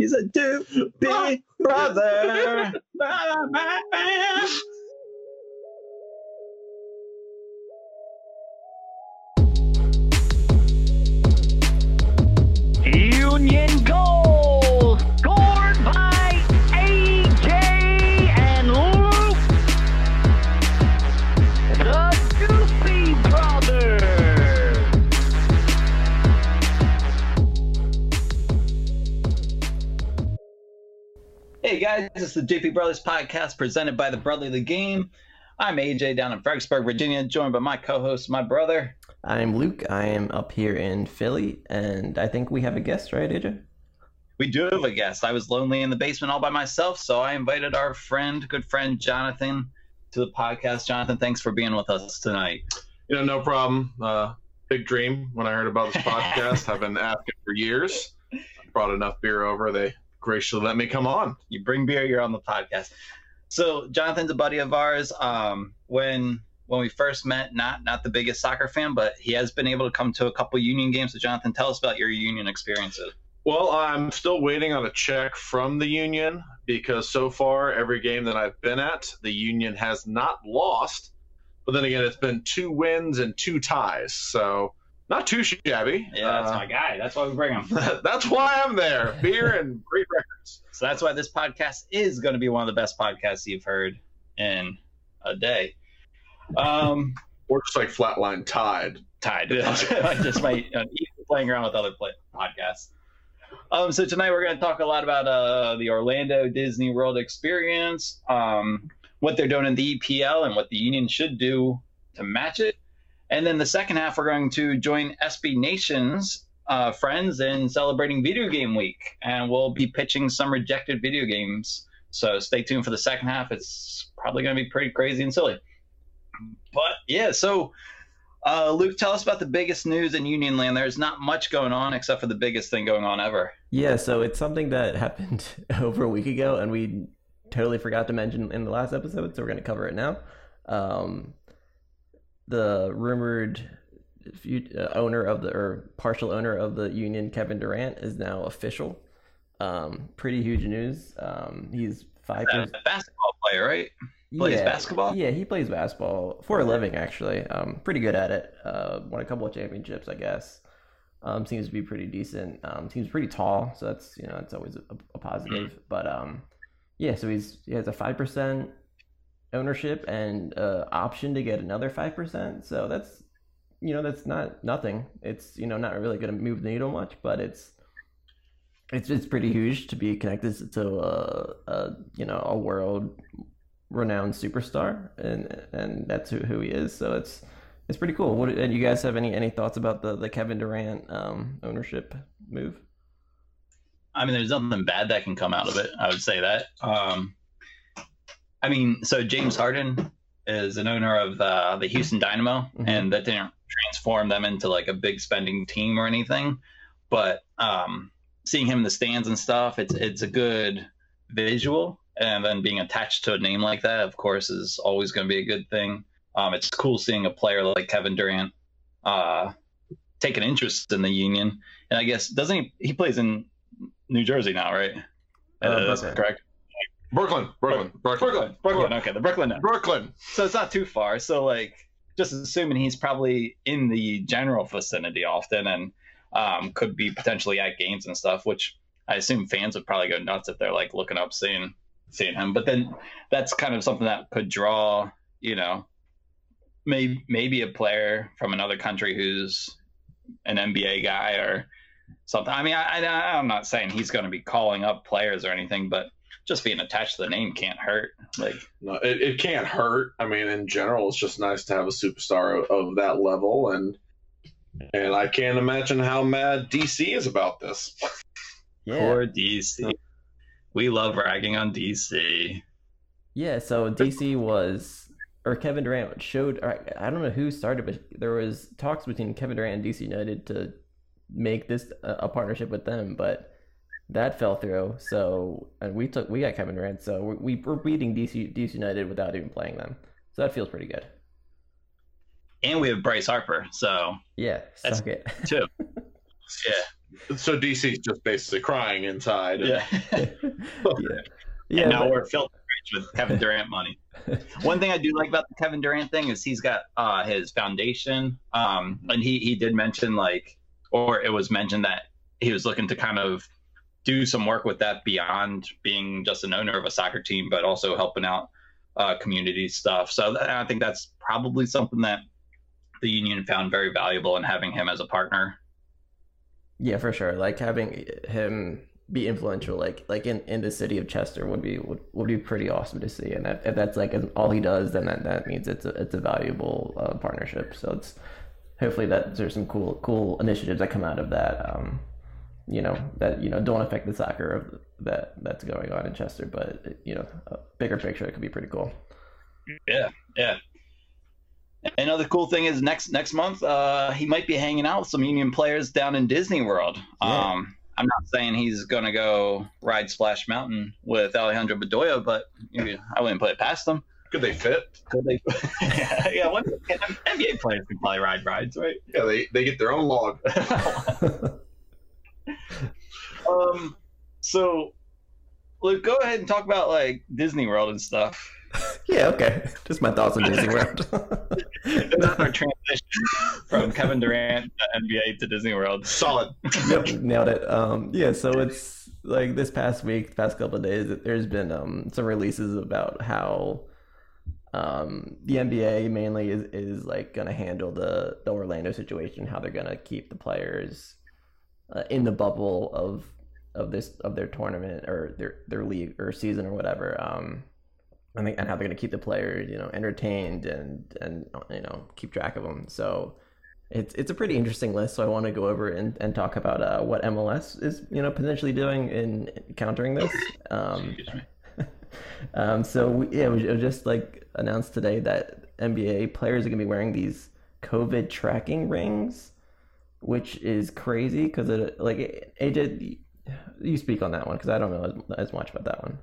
He's a doopy brother. guys, this is the JP Brothers podcast presented by the Brotherly Game. I'm AJ down in Fredericksburg, Virginia, joined by my co-host, my brother. I'm Luke. I am up here in Philly, and I think we have a guest, right, AJ? We do have a guest. I was lonely in the basement all by myself, so I invited our friend, good friend Jonathan, to the podcast. Jonathan, thanks for being with us tonight. You know, no problem. Uh, big dream when I heard about this podcast. I've been asking for years. I brought enough beer over. They graciously let me come on. You bring beer, you're on the podcast. So Jonathan's a buddy of ours. Um, when when we first met, not not the biggest soccer fan, but he has been able to come to a couple Union games. So Jonathan, tell us about your Union experiences. Well, I'm still waiting on a check from the Union because so far, every game that I've been at, the Union has not lost. But then again, it's been two wins and two ties. So not too shabby. Yeah, that's Uh, my guy. That's why we bring him. that's why I'm there. Beer and great records. So that's why this podcast is going to be one of the best podcasts you've heard in a day. Um, Or just like Flatline Tide. Tide. I just might uh, playing around with other play- podcasts. Um, so tonight we're going to talk a lot about uh, the Orlando Disney World experience, um, what they're doing in the EPL, and what the Union should do to match it. And then the second half, we're going to join SB Nation's uh, friends in celebrating Video Game Week, and we'll be pitching some rejected video games. So stay tuned for the second half. It's probably going to be pretty crazy and silly. But yeah, so uh, Luke, tell us about the biggest news in Union Land. There's not much going on except for the biggest thing going on ever. Yeah, so it's something that happened over a week ago, and we totally forgot to mention in the last episode, so we're going to cover it now. Um, the rumored uh, owner of the or partial owner of the Union, Kevin Durant, is now official. Um, pretty huge news. Um, he's five A years. basketball player, right? plays yeah, basketball? Yeah, he plays basketball for a living, actually. Um, pretty good at it. Uh, won a couple of championships, I guess. Um, seems to be pretty decent. Um, seems pretty tall, so that's you know that's always a, a positive. But um, yeah, so he's he has a five percent ownership and uh, option to get another five percent. So that's you know that's not nothing. It's you know not really going to move the needle much, but it's it's it's pretty huge to be connected to a, a you know a world renowned superstar, and and that's who, who he is. So it's it's pretty cool. What and you guys have any any thoughts about the the Kevin Durant um, ownership move? I mean, there's nothing bad that can come out of it. I would say that. Um, I mean, so James Harden is an owner of uh, the Houston Dynamo, Mhm. and that didn't transform them into like a big spending team or anything. But um, seeing him in the stands and stuff, it's it's a good visual, and then being attached to a name like that, of course, is always going to be a good thing. Um, it's cool seeing a player like Kevin Durant uh, take an interest in the Union, and I guess doesn't he? He plays in New Jersey now, right? Uh, that's correct. Brooklyn. Brooklyn. Brooklyn. Brooklyn, Brooklyn. Okay, the Brooklyn. Nets. Brooklyn. So it's not too far. So like, just assuming he's probably in the general vicinity often, and um, could be potentially at games and stuff. Which I assume fans would probably go nuts if they're like looking up seeing seeing him. But then that's kind of something that could draw, you know, maybe maybe a player from another country who's an NBA guy or something. I mean, I, I I'm not saying he's going to be calling up players or anything, but just being attached to the name can't hurt. Like, No, it, it can't hurt. I mean, in general, it's just nice to have a superstar of, of that level, and and I can't imagine how mad DC is about this. Yeah, poor DC. We love ragging on DC. yeah. So DC was or Kevin Durant showed. Or I don't know who started, but there was talks between Kevin Durant and DC United to make this a, a partnership with them, but that fell through. So and we took we got Kevin Durant, so we, we we're beating DC DC United without even playing them. So that feels pretty good. And we have Bryce Harper, so Yeah, That's- suck it. too. yeah. So DC's just basically crying inside. Yeah. yeah, yeah. and now but- we're filled with Kevin Durant money. One thing I do like about the Kevin Durant thing is he's got uh, his foundation, um, and he he did mention like, or it was mentioned that he was looking to kind of do some work with that beyond being just an owner of a soccer team, but also helping out uh, community stuff. So I think that's probably something that the union found very valuable in having him as a partner. Yeah, for sure. Like having him be influential, like like in, in the city of Chester, would be would, would be pretty awesome to see. And if, if that's like all he does, then that, that means it's a it's a valuable uh, partnership. So it's hopefully that there's some cool cool initiatives that come out of that. Um, you know that you know don't affect the soccer of that that's going on in Chester, but you know a bigger picture it could be pretty cool. Yeah, yeah. Another cool thing is next next month, uh, he might be hanging out with some Union players down in Disney World. Yeah. Um, I'm not saying he's gonna go ride Splash Mountain with Alejandro Bedoya, but maybe I wouldn't put it past him. Could they fit? Could they? yeah, yeah. One, NBA players can probably ride rides, right? Yeah, they, they get their own log. um, so, Luke, go ahead and talk about like Disney World and stuff. yeah, okay. Just my thoughts on Disney World. Another transition from Kevin Durant to NBA to Disney World. Solid. yep, nailed it. Um, yeah, so it's like this past week, past couple of days, there's been um, some releases about how um, the NBA mainly is, is like gonna handle the, the Orlando situation, how they're gonna keep the players uh, in the bubble of of this of their tournament or their their league or season or whatever. Um, I think and how they're gonna keep the players, you know, entertained and and you know keep track of them. So it's it's a pretty interesting list. So I want to go over and, and talk about uh, what MLS is you know potentially doing in countering this. Um, Excuse me. um, so we, yeah, it was, it was just like announced today that NBA players are gonna be wearing these COVID tracking rings, which is crazy because it like AJ, you speak on that one because I don't know as, as much about that one.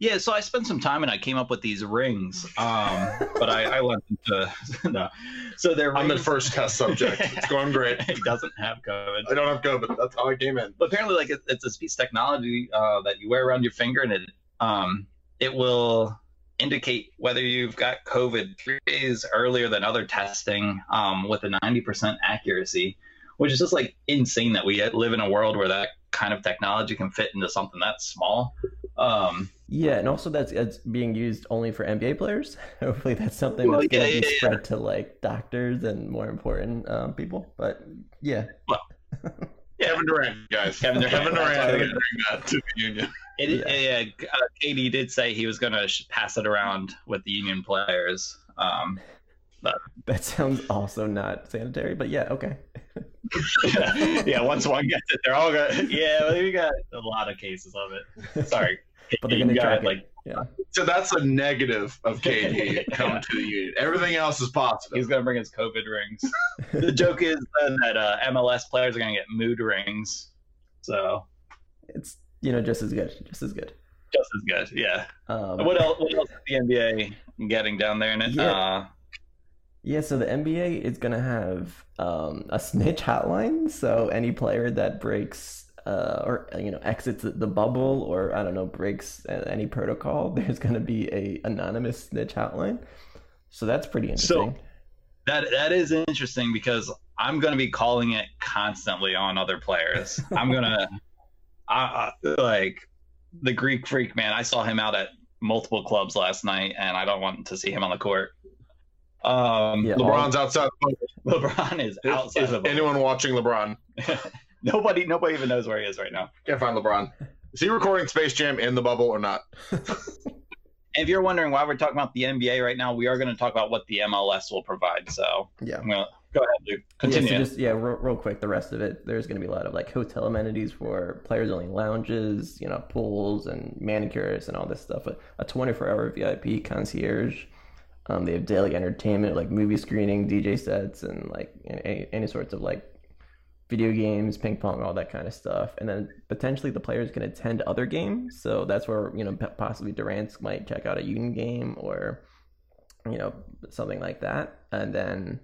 Yeah, so I spent some time and I came up with these rings, um, but I, I went into no. So they're I'm the first test subject. It's going great. he doesn't have COVID. I don't have COVID. That's how I came in. But apparently, like it, it's this piece of technology uh, that you wear around your finger, and it um, it will indicate whether you've got COVID three days earlier than other testing um, with a 90% accuracy, which is just like insane that we live in a world where that kind of technology can fit into something that small. Um, Yeah, and also that's it's being used only for NBA players. Hopefully, that's something Well, that's gonna yeah, be yeah, spread to like doctors and more important um, people. But yeah, Kevin Durant, guys. Kevin Durant. Kevin Durant That's is what going to bring that to the union. It, Yeah. yeah, yeah uh, KD did say he was going to sh- pass it around with the union players. Um, that sounds also not sanitary. But yeah, okay. yeah, once one gets it, they're all going. Yeah, we got a lot of cases of it. Sorry, But they're gonna track it. like Yeah, So that's a negative of KD coming to the union. Everything else is possible. he's going to bring his COVID rings. the joke is uh, that uh, MLS players are going to get mood rings, so it's you know just as good, just as good. just as good. Yeah. Um, What else? What else is the NBA getting down there in it? Yeah. Uh, Yeah, so the NBA is gonna have um, a snitch hotline. So any player that breaks uh, or you know exits the bubble or I don't know breaks uh, any protocol, there's gonna be a anonymous snitch hotline. So that's pretty interesting. So- interesting. That that is interesting because I'm going to be calling it constantly on other players. I'm gonna, I, I, like, the Greek freak man. I saw him out at multiple clubs last night, and I don't want to see him on the court. Um, Yeah. LeBron's outside. LeBron is outside Is of anyone watching LeBron? nobody. Nobody even knows where he is right now. Can't find LeBron. Is he recording Space Jam in the bubble or not? If you're wondering why we're talking about the NBA right now, we are going to talk about what the MLS will provide. So yeah. I'm gonna go ahead, Luke. Continue. Yeah, so just yeah, real, real quick. The rest of it, there's going to be a lot of like hotel amenities for players only lounges, you know, pools and manicures and all this stuff. A, a 24-hour VIP concierge. Um, they have daily entertainment like movie screening, DJ sets, and like any, any sorts of like video games, ping pong, all that kind of stuff. And then potentially the players can attend other games. So that's where you know possibly Durant might check out a Union game or you know something like that. And then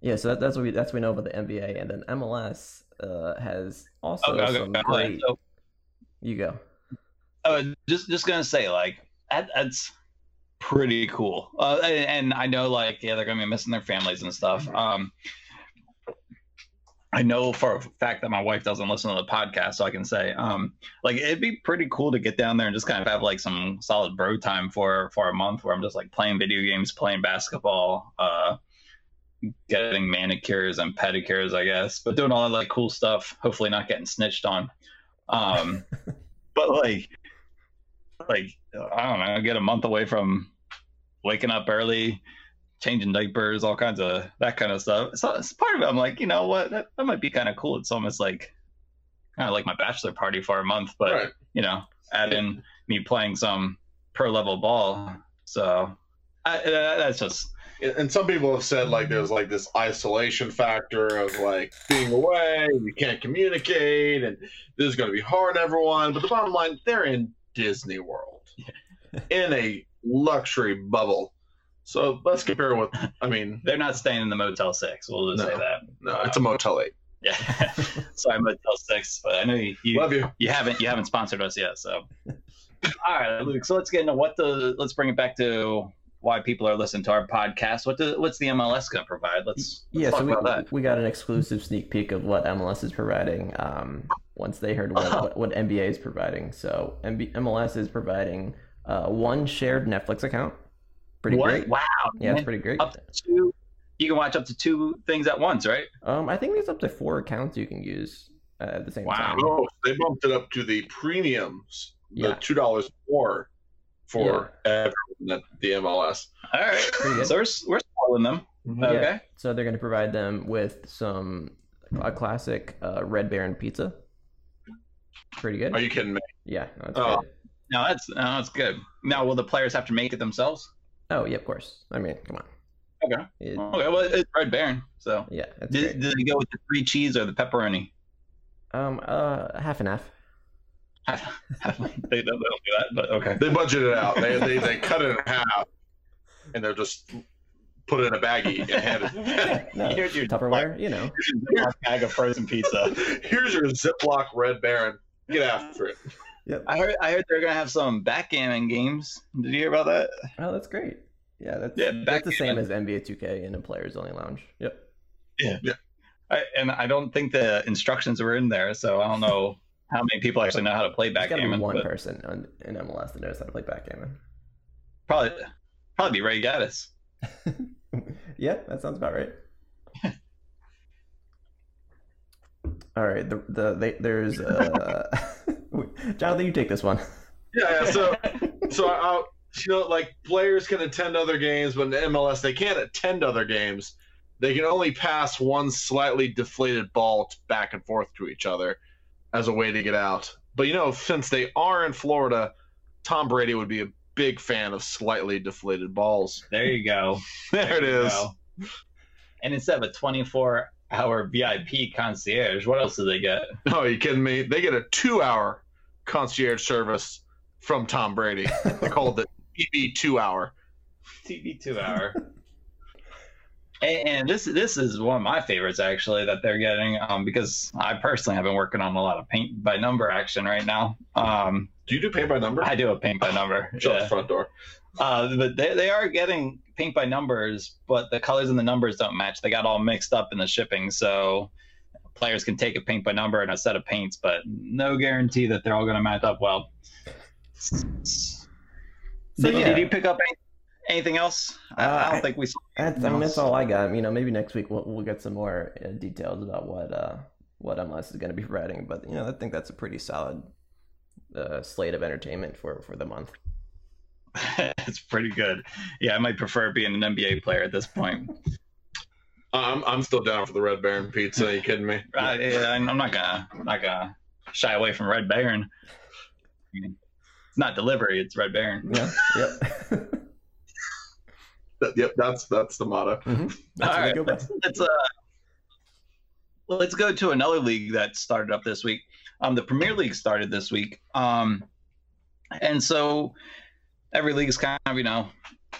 yeah, so that, that's what we that's what we know about the NBA, and then MLS. uh, has also Okay, okay, some okay. great. So, You go. uh, just just gonna say like that, that's pretty cool. Uh, and, and I know like yeah they're gonna be missing their families and stuff. Um, I know for a fact that my wife doesn't listen to the podcast, so I can say um like it'd be pretty cool to get down there and just kind of have like some solid bro time for for a month where I'm just like playing video games, playing basketball, uh, getting manicures and pedicures, I guess, but doing all that like cool stuff. Hopefully not getting snitched on. Um, but like like I don't know, get a month away from waking up early, changing diapers, all kinds of that kind of stuff. So it's part of it. I'm like, you know what, that, that might be kind of cool. It's almost like kind of like my bachelor party for a month, but Right. you know, add in me playing some pro level ball. So I, that- that's just and some people have said like there's like this isolation factor of like being away you can't communicate and this is going to be hard everyone but the bottom line they're in disney world in a luxury bubble so let's compare what i mean they're not staying in the Motel Six. We'll just say that. no it's a motel 8 Yeah. Sorry, Motel Six, but I know you, you love you you haven't you haven't sponsored us yet so all right luke so let's get into what the let's bring it back to why people are listening to our podcast what the what's the mls going to provide let's, let's Yeah, talk so we, about that we got an exclusive sneak peek of what MLS is providing um, once they heard what, what, what NBA is providing. So MB, MLS is providing uh, one shared Netflix account. Pretty What? great. wow Yeah, it's pretty great. up to two you can watch up to two things at once right Um, I think there's up to four accounts you can use uh, at the same Wow. time. oh they bumped it up to the premiums the Yeah. two dollars more for everyone at the mls all right so we're, we're spoiling them Yeah. okay So they're going to provide them with some a classic uh, Red Baron pizza. Pretty good. are you kidding me Yeah, no, it's Oh. good. no that's no, that's good now will the players have to make it themselves Oh, yeah, of course. I mean, come on. Okay. It- okay well it's red baron so yeah, did, great. did they go with the three cheese or the pepperoni Um, uh, half and half. they don't, they don't do that but okay They budget it out. They, they they cut it in half, and they're just put it in a baggie and hand it. No, Here's your Tupperware, you know. Ziploc bag of frozen pizza. Here's your Ziploc Red Baron. Get after it. Yep. I heard I heard they're gonna have some backgammon games. Did you hear about that? Oh, that's great. Yeah, that's Yeah, that's the same as NBA 2K in a players only lounge. Yep. Yeah. I, and I don't think the instructions were in there, so I don't know how many people actually know how to play There's got to be backgammon. one but person on, in MLS that knows how to play backgammon. Probably probably be Ray Gaddis. yeah, that sounds about right. All right, the the they, there's uh, Jonathan, you take this one. Yeah. yeah so so I, you know, like players can attend other games, but in the MLS they can't attend other games. They can only pass one slightly deflated ball back and forth to each other as a way to get out. But you know, since they are in Florida, Tom Brady would be a big fan of slightly deflated balls. There you go. There it you is. go. And instead of a 24 hour VIP concierge, what else do they get? Oh, are you kidding me? They get a two-hour concierge service from Tom Brady. They call it the TV two-hour. TV two hour. and, and this this is one of my favorites actually that they're getting um, because I personally have been working on a lot of paint by number action right now. Um, Do you do paint by number? I do a paint by number. Shut yeah. front door. Uh, but they, they are getting paint by numbers, but the colors and the numbers don't match. They got all mixed up in the shipping, so players can take a paint by number and a set of paints, but no guarantee that they're all going to match up well. So, did, yeah. did you pick up any, anything else? I, I Uh, don't think we saw. That's, I anything mean, that's all I got. You know, maybe next week we'll, we'll get some more uh, details about what uh, what MLS is going to be providing. But you know, I think that's a pretty solid uh, slate of entertainment for for the month. it's pretty good. Yeah, I might prefer being an NBA player at this point. I'm, I'm still down for the Red Baron pizza. Are you kidding me? I, yeah, I'm I'm not gonna I'm not gonna shy away from Red Baron. It's not delivery; it's Red Baron. Yeah. Yep. That- yep, that's that's the motto. hmm That's All what we right, go by. let's, let's uh, let's go to another league that started up this week. Um, the Premier League started this week. Um, and so every league is kind of you know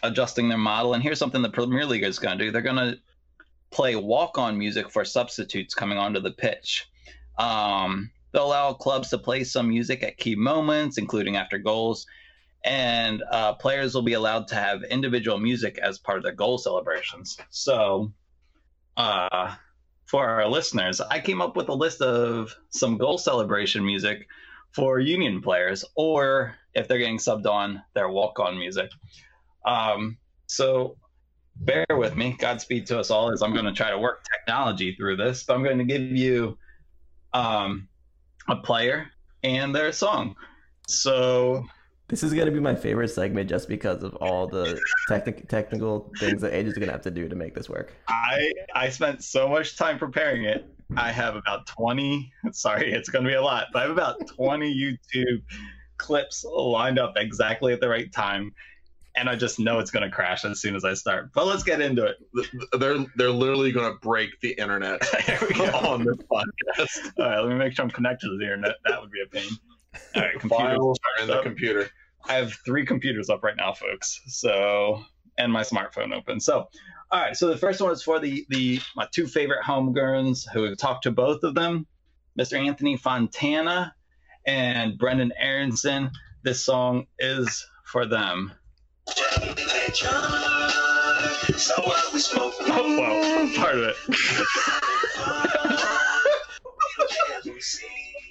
adjusting their model. And here's something the Premier League is going to do: they're going to play walk-on music for substitutes coming onto the pitch. Um, they'll allow clubs to play some music at key moments, including after goals, and uh, players will be allowed to have individual music as part of their goal celebrations. So, uh, for our listeners, I came up with a list of some goal celebration music for Union players, or if they're getting subbed on, their walk-on music. Um, so bear with me. Godspeed to us all as I'm going to try to work technology through this. But I'm going to give you um, a player and their song. So This is gonna be my favorite segment just because of all the technic- technical things that AJ is gonna have to do to make this work. I I spent so much time preparing it. I have about 20. Sorry, it's going to be a lot, but I have about 20 YouTube clips lined up exactly at the right time. And I just know it's going to crash as soon as I start. But let's get into it. They're they're literally going to break the internet Here we go. on this podcast. All right, let me make sure I'm connected to the internet. That would be a pain. All right, computers. Are in the computer. I have three computers up right now, folks. So, and my smartphone open. So, all right. So the first one is for the the my two favorite homegrowns who have talked to both of them, Mr. Anthony Fontana and Brenden Aronson. This song is for them. Oh, well, part of it.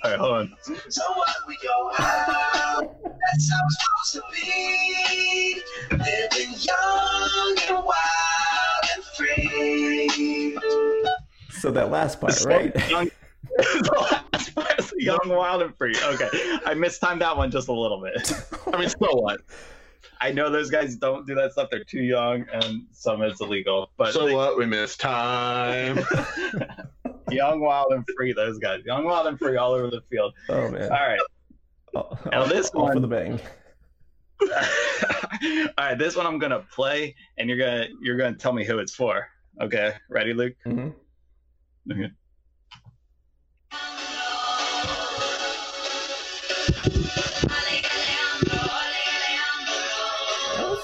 All right, hold on. So what we go out, that's how it's supposed to be. Living young and wild and free. So that last part, This right? Young, the last part is young, wild, and free. Okay, I mistimed that one just a little bit. I mean, so what? I know those guys don't do that stuff. They're too young, and some it's illegal. But So they- what? We missed time. young, wild, and free. Those guys, young, wild, and free, all over the field. Oh man. All right, Oh, Now this all for one- the bang. all right. This one I'm gonna play, and you're gonna you're gonna tell me who it's for. Okay, ready, Luke? hmm Okay.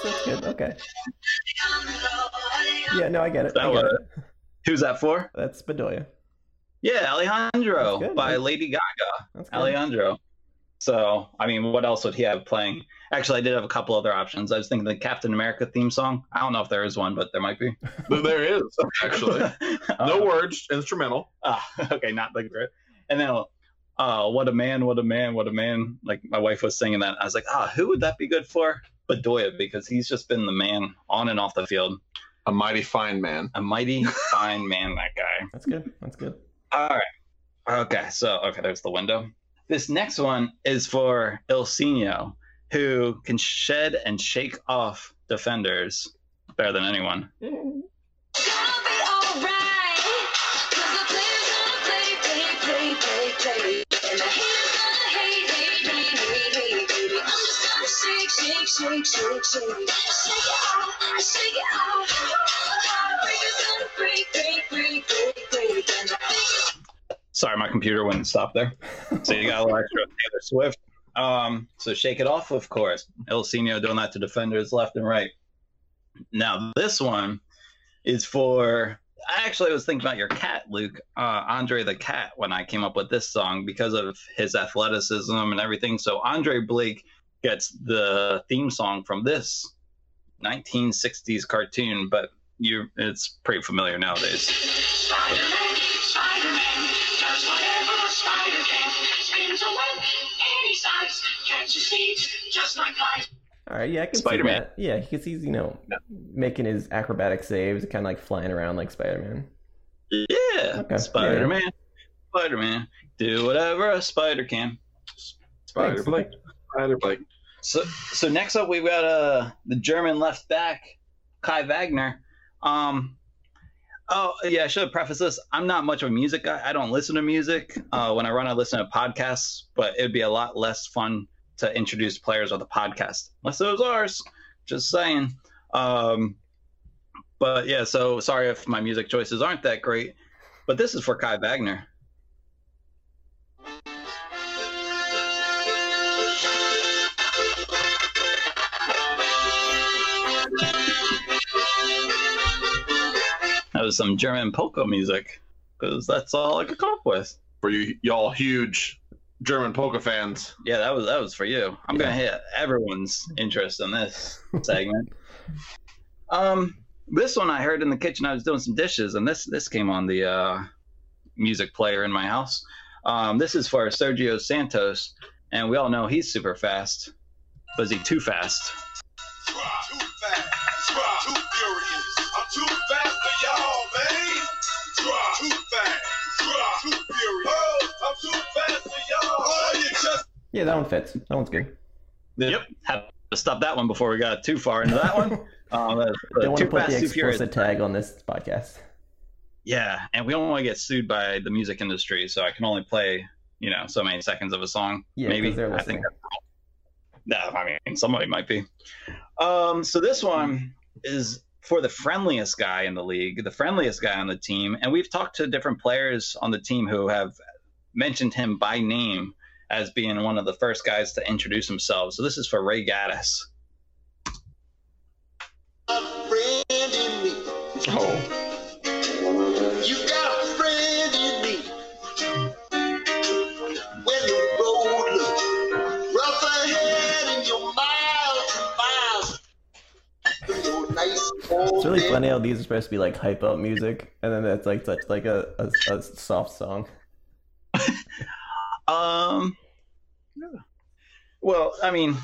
That's, that's good. Okay. Yeah, no, I get it. That I get was- it. Who's that for? That's Bedoya. Yeah, Alejandro good, by man. Lady Gaga. That's good. Alejandro. So, I mean, what else would he have playing? Actually, I did have a couple other options. I was thinking the Captain America theme song. I don't know if there is one, but there might be. there is actually no Uh, words, instrumental. ah, okay, not like that. And then, uh, what a man, what a man, what a man. Like my wife was singing that. I was like, ah, who would that be good for? Bedoya, because he's just been the man on and off the field. A mighty fine man. A mighty fine man, that guy. That's good. That's good. All right. Okay, so okay, there's the window. This next one is for Ilsinho, who can shed and shake off defenders better than anyone. Mm. Shake, shake, shake, shake, shake. It off, shake it biggest Sorry, my computer wouldn't stop there. So you got a little extra Taylor Swift. Um, so shake it off, of course. El Ilsinho doing that to defenders left and right. Now this one is for. I actually was thinking about your cat, Luke, uh, Andre the cat, when I came up with this song because of his athleticism and everything. So Andre Blake gets the theme song from this 1960s cartoon, but you it's pretty familiar nowadays. Spider-Man, Spider-Man, does whatever a spider can. Spins a web any size, catches thieves just like light. All right. Yeah, I can Spider-Man. see that. Yeah, because he's you know making his acrobatic saves, kind of like flying around like Spider-Man. Yeah, Okay, Spider Man, Spider Man, do whatever a spider can. Spider Thanks. Blake. Spider Blake. So, so next up we've got uh the German left back, Kai Wagner. Um, oh yeah, I should have prefaced this. I'm not much of a music guy. I don't listen to music. Uh, when I run, I listen to podcasts. But it'd be a lot less fun to introduce players with a podcast, unless was ours. Just saying. Um, but yeah, so sorry if my music choices aren't that great. But this is for Kai Wagner. Some German polka music, because that's all I could come up with. for you y'all huge German polka fans. Yeah, that was that was for you. I'm gonna hit everyone's interest in this segment. um, this one I heard in the kitchen. I was doing some dishes, and this this came on the uh, music player in my house. Um, this is for Sergio Santos, and we all know he's super fast. Was he too fast? Too fast, too furious. I'm too fast for y'all, man. Too fast, too furious. Oh, I'm too fast for y'all. Oh, you just Yeah, that one fits. That one's good. Yep. Have to stop that one before we got too far into that one. Um, the- the Don't want to put fast, the too furious. explicit tag on this podcast. Yeah, and we don't want to get sued by the music industry, so I can only play, you know, so many seconds of a song. Yeah, maybe 'cause they're I listening. think. No, I mean somebody might be. Um, so this one is for the friendliest guy in the league, the friendliest guy on the team, and we've talked to different players on the team who have mentioned him by name as being one of the first guys to introduce himself. So this is for Ray Gaddis. friend in me. Oh, It's really funny how these are supposed to be like hype up music, and then it's like such like a, a, a soft song. Um. Well, I mean,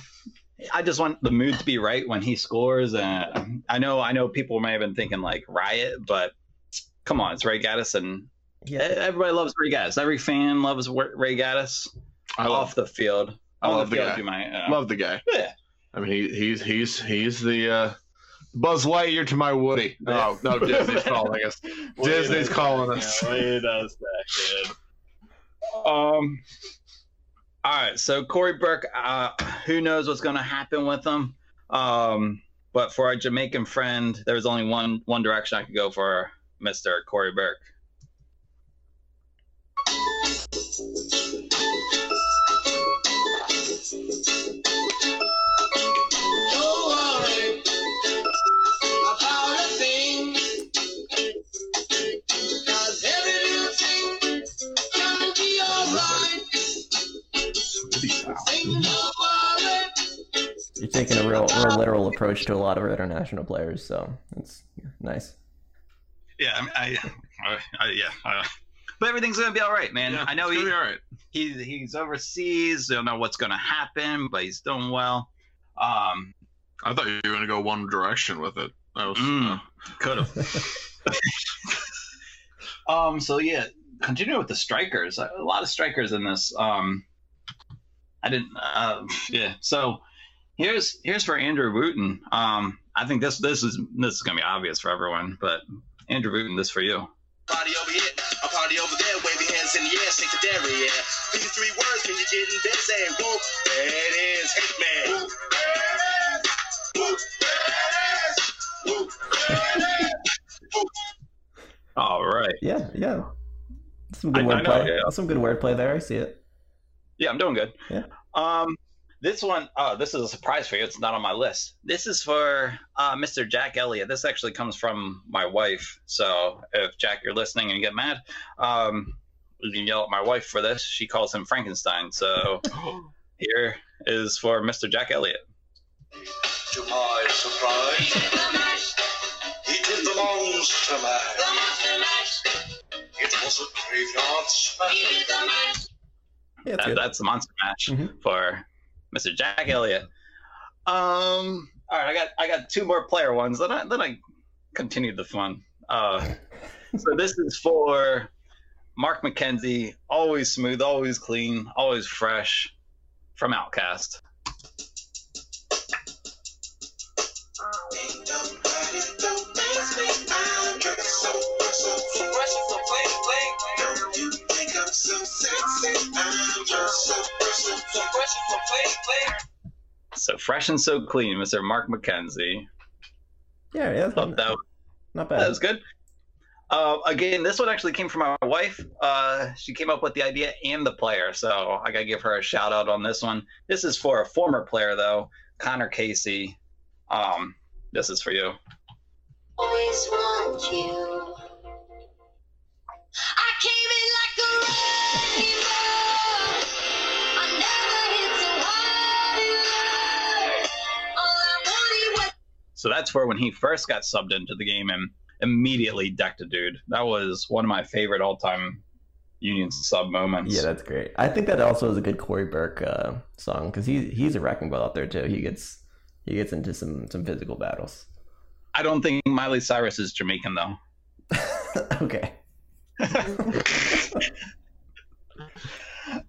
I just want the mood to be right when he scores. And I know, I know, people may have been thinking like riot, but come on, it's Ray Gaddis, and Yeah, everybody loves Ray Gaddis. Every fan loves Ray Gaddis I off love the field. I love the field, guy. might, uh, love the guy. Yeah. I mean, he, he's he's he's the uh, Buzz Lightyear to my Woody. No, no, Disney's calling us. Disney's calling us. Wait a second. Um. All right, so Corey Burke, uh, who knows what's going to happen with him? Um, but for our Jamaican friend, there was only one one direction I could go for Mister Corey Burke. Worry. you're taking a real, real literal approach to a lot of our international players, so it's nice. Yeah, I, I, I yeah, uh, but everything's going to be all right, man. I know it's he, all right. he he's overseas. Don't know what's going to happen, but he's doing well. Um, I thought you were gonna go one direction with it. That was Mm. uh, Could have. um. So yeah, continue with the strikers. A lot of strikers in this. Um. I didn't. Uh, yeah. So here's here's for Andrew Wooten. Um. I think this this is this is gonna be obvious for everyone, but Andrew Wooten, this for you. Party over here, a party over there, wave your hands in the air, shake the dairy, yeah. These are three words when you're getting busy. Whoop, there it is, hit man. Whoop, Whoop, All right. Yeah, yeah. Some good I- I wordplay. yeah. Some good wordplay there. I see it. Yeah, I'm doing good. Yeah. Um, this one, oh, this is a surprise for you. It's not on my list. This is for uh, Mr. Jack Elliott. This actually comes from my wife. So if Jack, you're listening and you get mad, um, you can yell at my wife for this. She calls him Frankenstein. So here is for Mr. Jack Elliott. To my surprise, he did the monster mash. It was a graveyard smash. Yeah, it's That, that's the monster match Mhm. for Mr. Jack Elliott. Um, all right, I got I got two more player ones. Then I then I continued the fun. Uh, so this is for Mark McKenzie. Always smooth, always clean, always fresh. From OutKast. So fresh and so clean, Mr. Mark McKenzie. yeah, yeah. Thought that Not bad. That bad. was good. Uh, again, this one actually came from my wife. Uh, she came up with the idea and the player, so I gotta give her a shout out on this one. This is for a former player though, Conor Casey. Um, this is for you. always want you. I came in like a So that's where when he first got subbed into the game and immediately decked a dude. That was one of my favorite all time Union sub moments. Yeah, that's great. I think that also is a good Corey Burke uh, song because he he's a wrecking ball out there too. He gets he gets into some some physical battles. I don't think Miley Cyrus is Jamaican though. okay.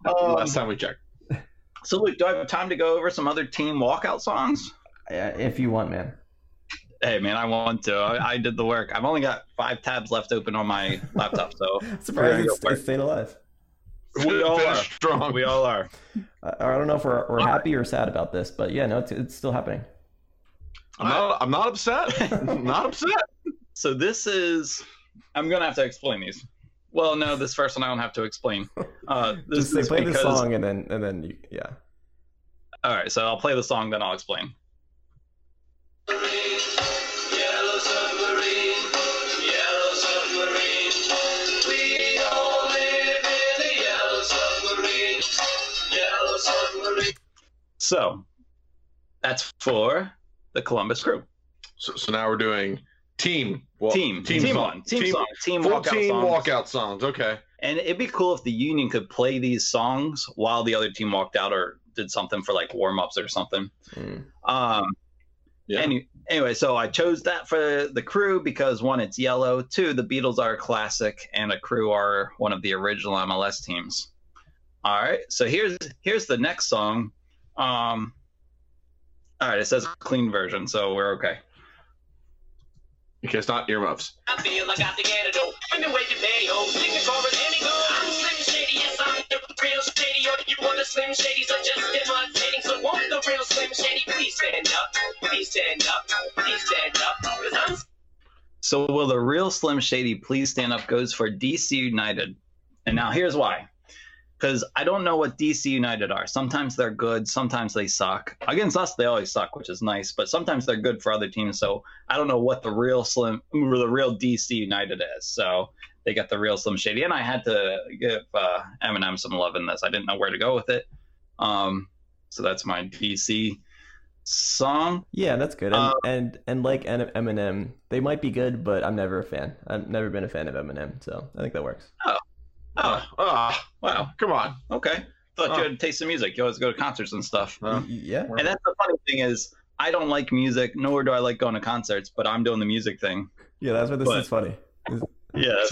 Um, Last time we checked. so Luke, do I have time to go over some other team walkout songs? Yeah, if you want, man. Hey man, I want to. I, I did the work. I've only got five tabs left open on my laptop, so Surprised go it's, for it. it's staying alive. we all are. strong. We all are. I, I don't know if we're, we're happy or sad about this, but yeah, no, it's, it's still happening. I'm not. I'm not upset. I'm not upset. So this is. I'm gonna have to explain these. Well, no, this first one I don't have to explain. Uh, this Just say is play the because. song and then and then you, yeah. All right, so I'll play the song, then I'll explain. So that's for the Columbus crew. So, so now we're doing team. Well, team, team, song. one, team, song, team walkout team songs. walkout songs. Okay. And it'd be cool if the Union could play these songs while the other team walked out or did something for like warm ups or something. Mm. Um, Yeah. Any, anyway, so I chose that for the crew because one, it's yellow. Two, the Beatles are a classic, and a crew are one of the original MLS teams. All right, so here's here's the next song. Um, all right, it says clean version, so we're okay. Okay, it's not earmuffs. I feel like I got the antidote. Women waving mayo, singing chorus, any go. I'm Slim Shady, yes, I'm the real Shady. Or you want the Slim Shadys are just imitating. So won't the real Slim Shady please stand up? Please stand up. Please stand up. Cause I'm So will the real Slim Shady please stand up goes for DC United. And now here's why. Because I don't know what DC United are. Sometimes they're good, sometimes they suck. Against us, they always suck, which is nice. But sometimes they're good for other teams. So I don't know what the real Slim, the real DC United is. So they got the real Slim Shady, and I had to give uh, Eminem some love in this. I didn't know where to go with it. Um, so that's my DC song. Yeah, that's good. And, Uh, and and like Eminem, they might be good, but I'm never a fan. I've never been a fan of Eminem, so I think that works. Oh, Ah, wow. come on. Okay. Thought Oh. you had a taste of music. You always go to concerts and stuff. Uh, yeah. And that's the funny thing is, I don't like music, nor do I like going to concerts, but I'm doing the music thing. Yeah, that's why this but- is funny. Yeah.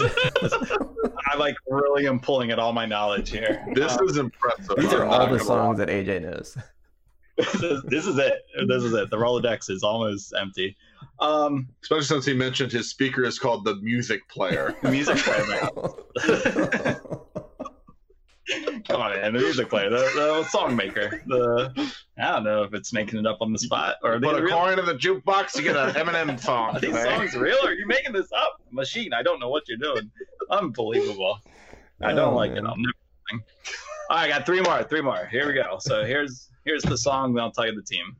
I like really am pulling at all my knowledge here. this Um, is impressive. These I'm are all the songs that AJ knows. This, this is it. This is it. The Rolodex is almost empty. Um. Especially since he mentioned his speaker is called the music player. the music player, man. Come on, man. The music player, the, the song maker. The I don't know if it's making it up on the spot or Put a real? coin in the jukebox, you get an Eminem song. Are these songs real? Or are you making this up? Machine, I don't know what you're doing. Unbelievable. I don't Oh, like it. I'm never listening. All right, I got three more. Three more. Here we go. So here's here's the song. Then I'll tell you the team.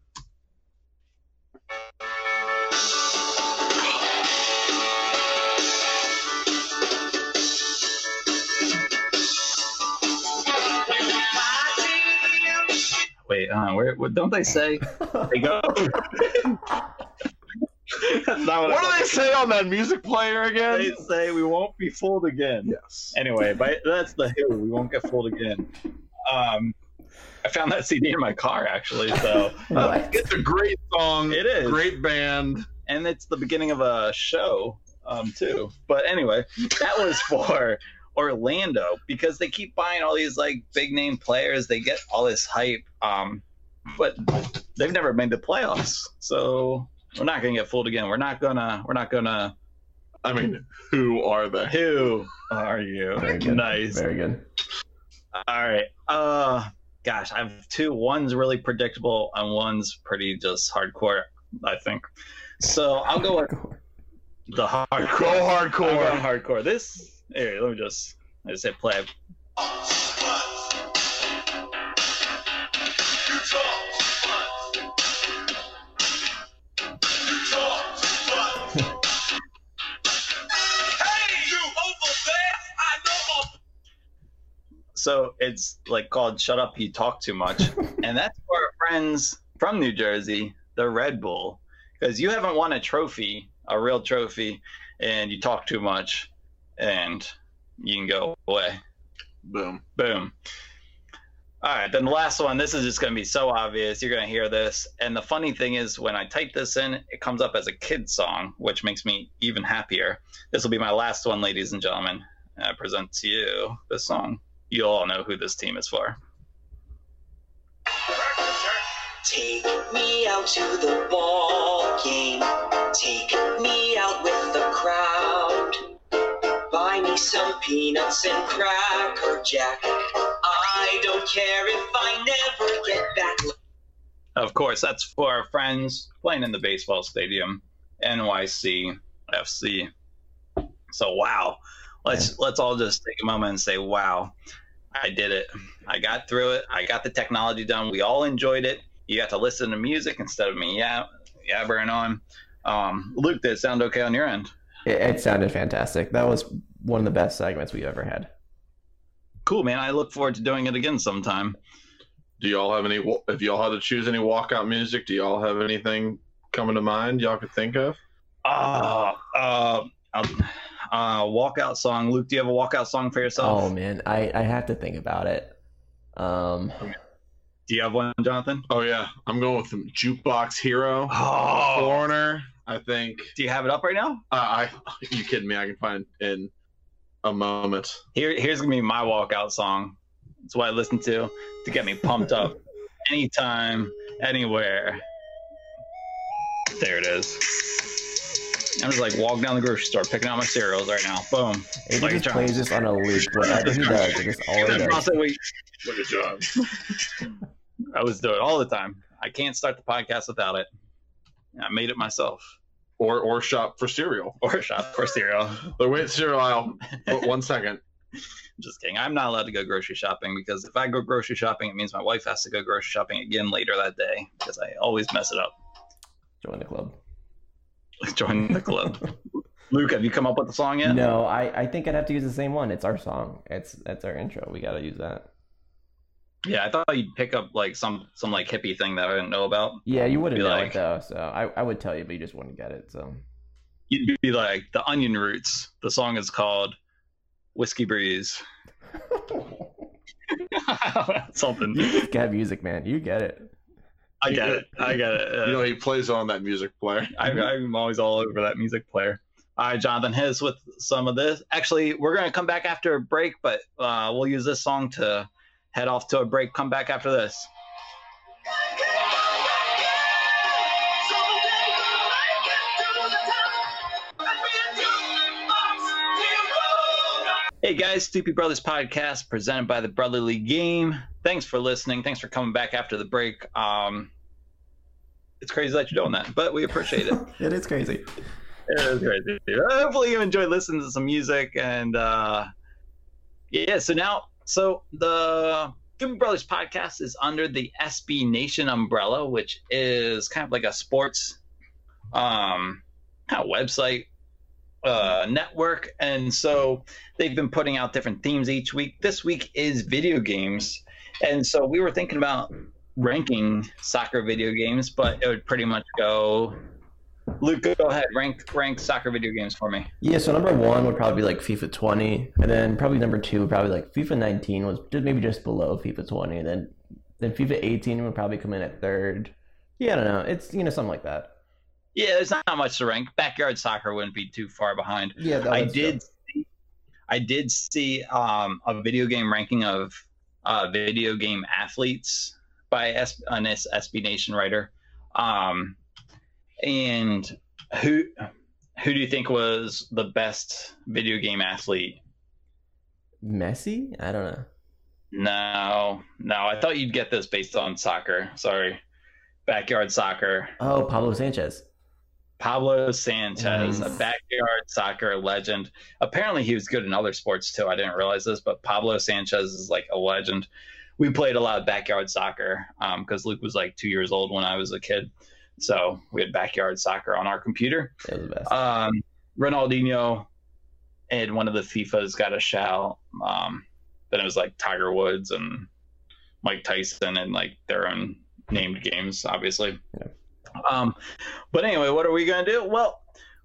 Wait, uh, where? What, don't they say they go? That's not what, What I do they say on that music player again? They say we won't be fooled again. Yes. Anyway, but that's the Who. We won't get fooled again. Um, I found that CD in my car actually. So, What? It's a great song. It is. Great band. and it's the beginning of a show um, too. But anyway, that was for Orlando because they keep buying all these like big name players. They get all this hype, um, but they've never made the playoffs. So we're not gonna get fooled again. We're not gonna. We're not gonna. I mean, who are they? Who are you? Very good. Nice. Very good. All right. Uh, gosh, I have two. One's really predictable, and one's pretty just hardcore. I think. So I'll go with the hardcore. Go I'm hardcore. hardcore. This here, let me just I just hit play. So it's like called "Shut Up, You Talk Too Much," and that's for our friends from New Jersey, the Red Bull, because you haven't won a trophy, a real trophy, and you talk too much, and you can go away. Boom. Boom. All right, then the last one. This is just going to be so obvious. You're going to hear this. And the funny thing is, when I type this in, it comes up as a kid song, which makes me even happier. This will be my last one, ladies and gentlemen. I present to you this song. You all know who this team is for. Take me out to the ball game. Take me out with the crowd. Buy me some peanuts and cracker jack. I don't care if I never get back. Of course, that's for our friends playing in the baseball stadium, NYC FC. So wow, let's let's all just take a moment and say, wow, I did it. I got through it. I got the technology done. We all enjoyed it. You got to listen to music instead of me yeah yeah, yabbering on. Um, Luke, did it sound okay on your end? It, it sounded fantastic. That was one of the best segments we've ever had. Cool, man. I look forward to doing it again sometime. Do y'all have any? If y'all had to choose any walkout music, do y'all have anything coming to mind y'all could think of? Uh, uh, uh, uh, walkout song. Luke, do you have a walkout song for yourself? Oh man, I, I have to think about it. Um, Do you have one, Jonathan? Oh yeah, I'm going with some jukebox hero, Oh, foreigner. I think. do you have it up right now? Uh, I. You kidding me? I can find in a moment. Here, here's gonna be my walkout song. It's what I listen to to get me pumped up anytime, anywhere. There it is. I'm just like walking down the grocery store, picking out my cereals right now. Boom. it Like just plays this on a loop. Whatever he does, it just always does. Also, wait, Look at John. I was doing it all the time. I can't start the podcast without it. I made it myself. Or or shop for cereal. Or shop for cereal. But wait, cereal aisle. Oh, one second. Just kidding. I'm not allowed to go grocery shopping because if I go grocery shopping, it means my wife has to go grocery shopping again later that day because I always mess it up. Join the club. Join the club. Luke, have you come up with the song yet? No, I, I think I'd have to use the same one. It's our song. It's that's our intro. We gotta use that. Yeah, I thought you'd pick up like some some like hippie thing that I didn't know about. Yeah, you wouldn't Be know like- it though. So I, I would tell you, but you just wouldn't get it. So You'd be like the Onion Roots. The song is called Whiskey Breeze. Something. you just get music, man. You get it. I get it. I get it. You know he plays on that music player. I, I'm always all over that music player. All right, Jonathan, hit us with some of this. Actually, we're going to come back after a break, but uh, we'll use this song to head off to a break. Come back after this. Hey guys, Stupid Brothers podcast presented by the Brotherly Game. Thanks for listening. Thanks for coming back after the break. Um, it's crazy that you're doing that, but we appreciate it. It is crazy. It is crazy. Hopefully you enjoy listening to some music and uh yeah, so now so the Stupid Brothers podcast is under the SB Nation umbrella, which is kind of like a sports um kind of website uh network and so they've been putting out different themes each week. This week is video games. And so we were thinking about ranking soccer video games, but it would pretty much go Luke, go ahead. Rank rank soccer video games for me. Yeah, so number one would probably be like FIFA 20, and then probably number two would probably like FIFA 19 was just maybe just below FIFA 20, and then then FIFA 18 would probably come in at third. Yeah, I don't know. It's you know something like that. Yeah, there's not much to rank. Backyard soccer wouldn't be too far behind. Yeah, I did. See, I did see um, a video game ranking of uh, video game athletes by S- an SB Nation writer. Um, and who who do you think was the best video game athlete? Messi. I don't know. No, no. I thought you'd get this based on soccer. Sorry, backyard soccer. Oh, Pablo Sanchez. Pablo Sanchez, a backyard soccer legend. Apparently, he was good in other sports too. I didn't realize this, but Pablo Sanchez is like a legend. We played a lot of backyard soccer because Luke was like two years old when I was a kid. So we had backyard soccer on our computer. It was the best. Um, Ronaldinho and one of the FIFA's got a shout. Um, then it was like Tiger Woods and Mike Tyson and like their own named games, obviously. Yeah. Um, but anyway, what are we gonna do? Well,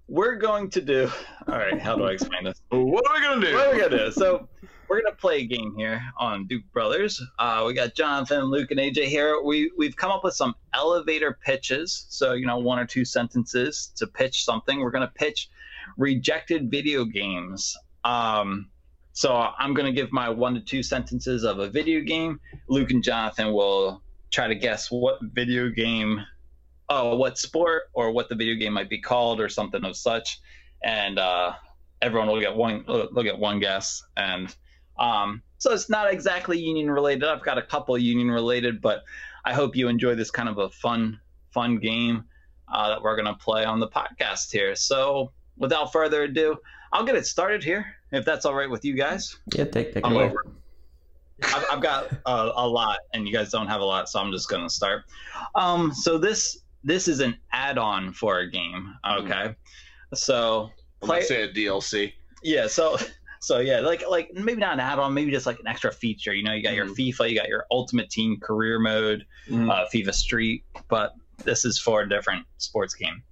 we're going to do. All right, how do I explain this? What are we gonna do? What are we gonna do? So we're gonna play a game here on Duke Brothers. Uh, we got Jonathan, Luke, and AJ here. We we've come up with some elevator pitches. So you know, one or two sentences to pitch something. We're gonna pitch rejected video games. Um, so I'm gonna give my one to two sentences of a video game. Luke and Jonathan will try to guess what video game, oh, what sport or what the video game might be called or something of such, and uh, everyone will get one look at one guess and um, so it's not exactly union related i've got a couple union related but i hope you enjoy this kind of a fun fun game uh, that we're going to play on the podcast here so without further ado i'll get it started here if that's all right with you guys Yeah, take take it I'm away. over. I've, got a, a lot, and you guys don't have a lot, so I'm just gonna start. Um, so this this is an add-on for a game. Okay, so I'm play gonna say a DLC. yeah, so so yeah, like like maybe not an add-on, maybe just like an extra feature. You know, you got your Mhm. FIFA, you got your Ultimate Team career mode, uh, FIFA Street, but this is for a different sports game.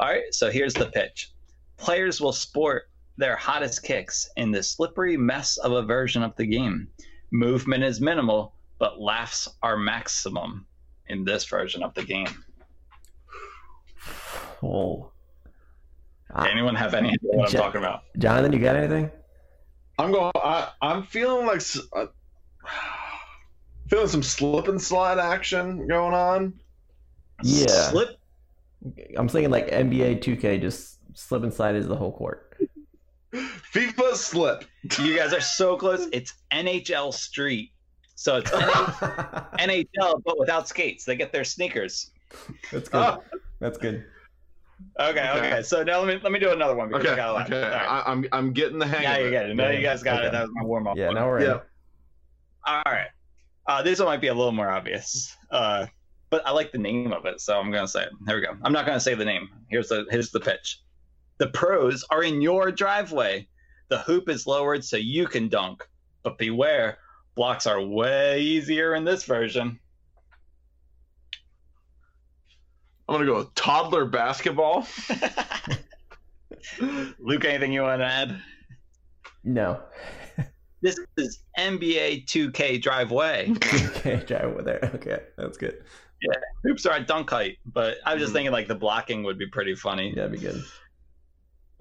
All right, so here's the pitch: players will sport their hottest kicks in the slippery mess of a version of the game. Movement is minimal, but laughs are maximum in this version of the game. Oh. Ah, Anyone have any idea what I'm Ja- talking about? Jonathan, you got anything? I'm going. I, I'm feeling like s- uh, feeling some slip and slide action going on. Yeah. Slip. I'm thinking like NBA 2K, just slip and slide is the whole court. FIFA slip. You guys are so close. It's NHL Street. So it's NHL, but without skates. They get their sneakers. That's good. Ah. That's good. Okay, okay. Okay. So now let me let me do another one because Okay. I got a lot. Okay. All right. I, I'm I'm getting the hang Now of you it. get it. Now you guys got Okay. it. That was my warm up. Yeah, now we're in. All right. Uh, this one might be a little more obvious, uh, but I like the name of it, so I'm gonna say it. Here we go. I'm not gonna say the name. Here's the here's the pitch. The pros are in your driveway. The hoop is lowered so you can dunk, but beware, blocks are way easier in this version. I'm gonna go with toddler basketball. Luke, anything you want to add? No. This is NBA 2K driveway. okay, drive over there. Okay, that's good. Hoops are at dunk height, but I was just Mhm. thinking like the blocking would be pretty funny. Yeah, that'd be good.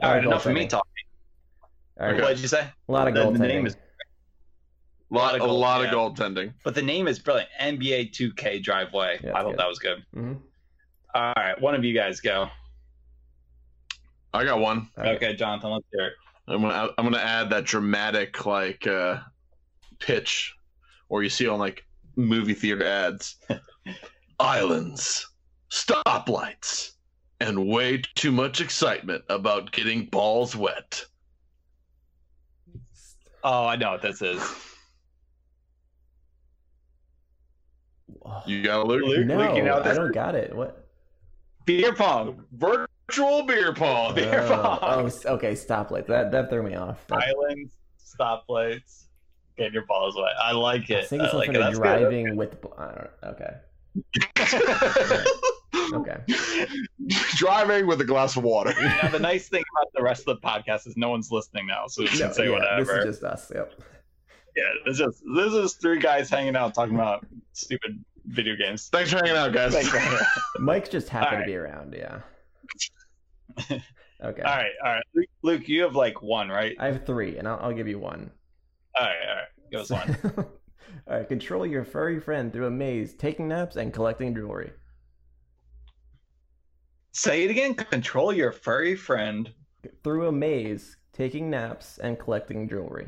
All right, goaltending. enough of me talking. All right, What did you say? a lot of The- the name is- a lot, of a gold, lot yeah. of goaltending. But the name is brilliant. NBA 2K driveway. Yeah, I thought good. that was good. Mhm. All right, one of you guys go. I got one. Okay, Jonathan, let's hear it. I'm gonna I'm gonna add that dramatic like uh, pitch, or you see on like movie theater ads. Islands, stoplights, and way too much excitement about getting balls wet. Oh, I know what this is. You got a Luke? Luke, no, Luke, you know what I don't got it. What? Beer pong. Virtual beer pong. Beer oh, oh pong. oh, okay. Stoplight. That that threw me off. That, Islands, stoplights, get your balls wet. I like I it. think I it's like something it. like That's driving with. bl- I don't. Okay. Okay. Driving with a glass of water. good. Now, the nice thing about the rest of the podcast is no one's listening now, so we can No, say yeah, whatever. This is just us. Yep. Yeah, it's just this is three guys hanging out talking about stupid video games. Thanks for hanging out, guys. Thanks for hanging out. Mike's just happened Alright. to be around. Yeah. Okay. All right, all right. Luke, Luke, you have like one, right? I have three, and I'll, I'll give you one. All right, all right. Give us one. All right. Control your furry friend through a maze, taking naps and collecting jewelry. Say it again. Control your furry friend. Through a maze, taking naps and collecting jewelry.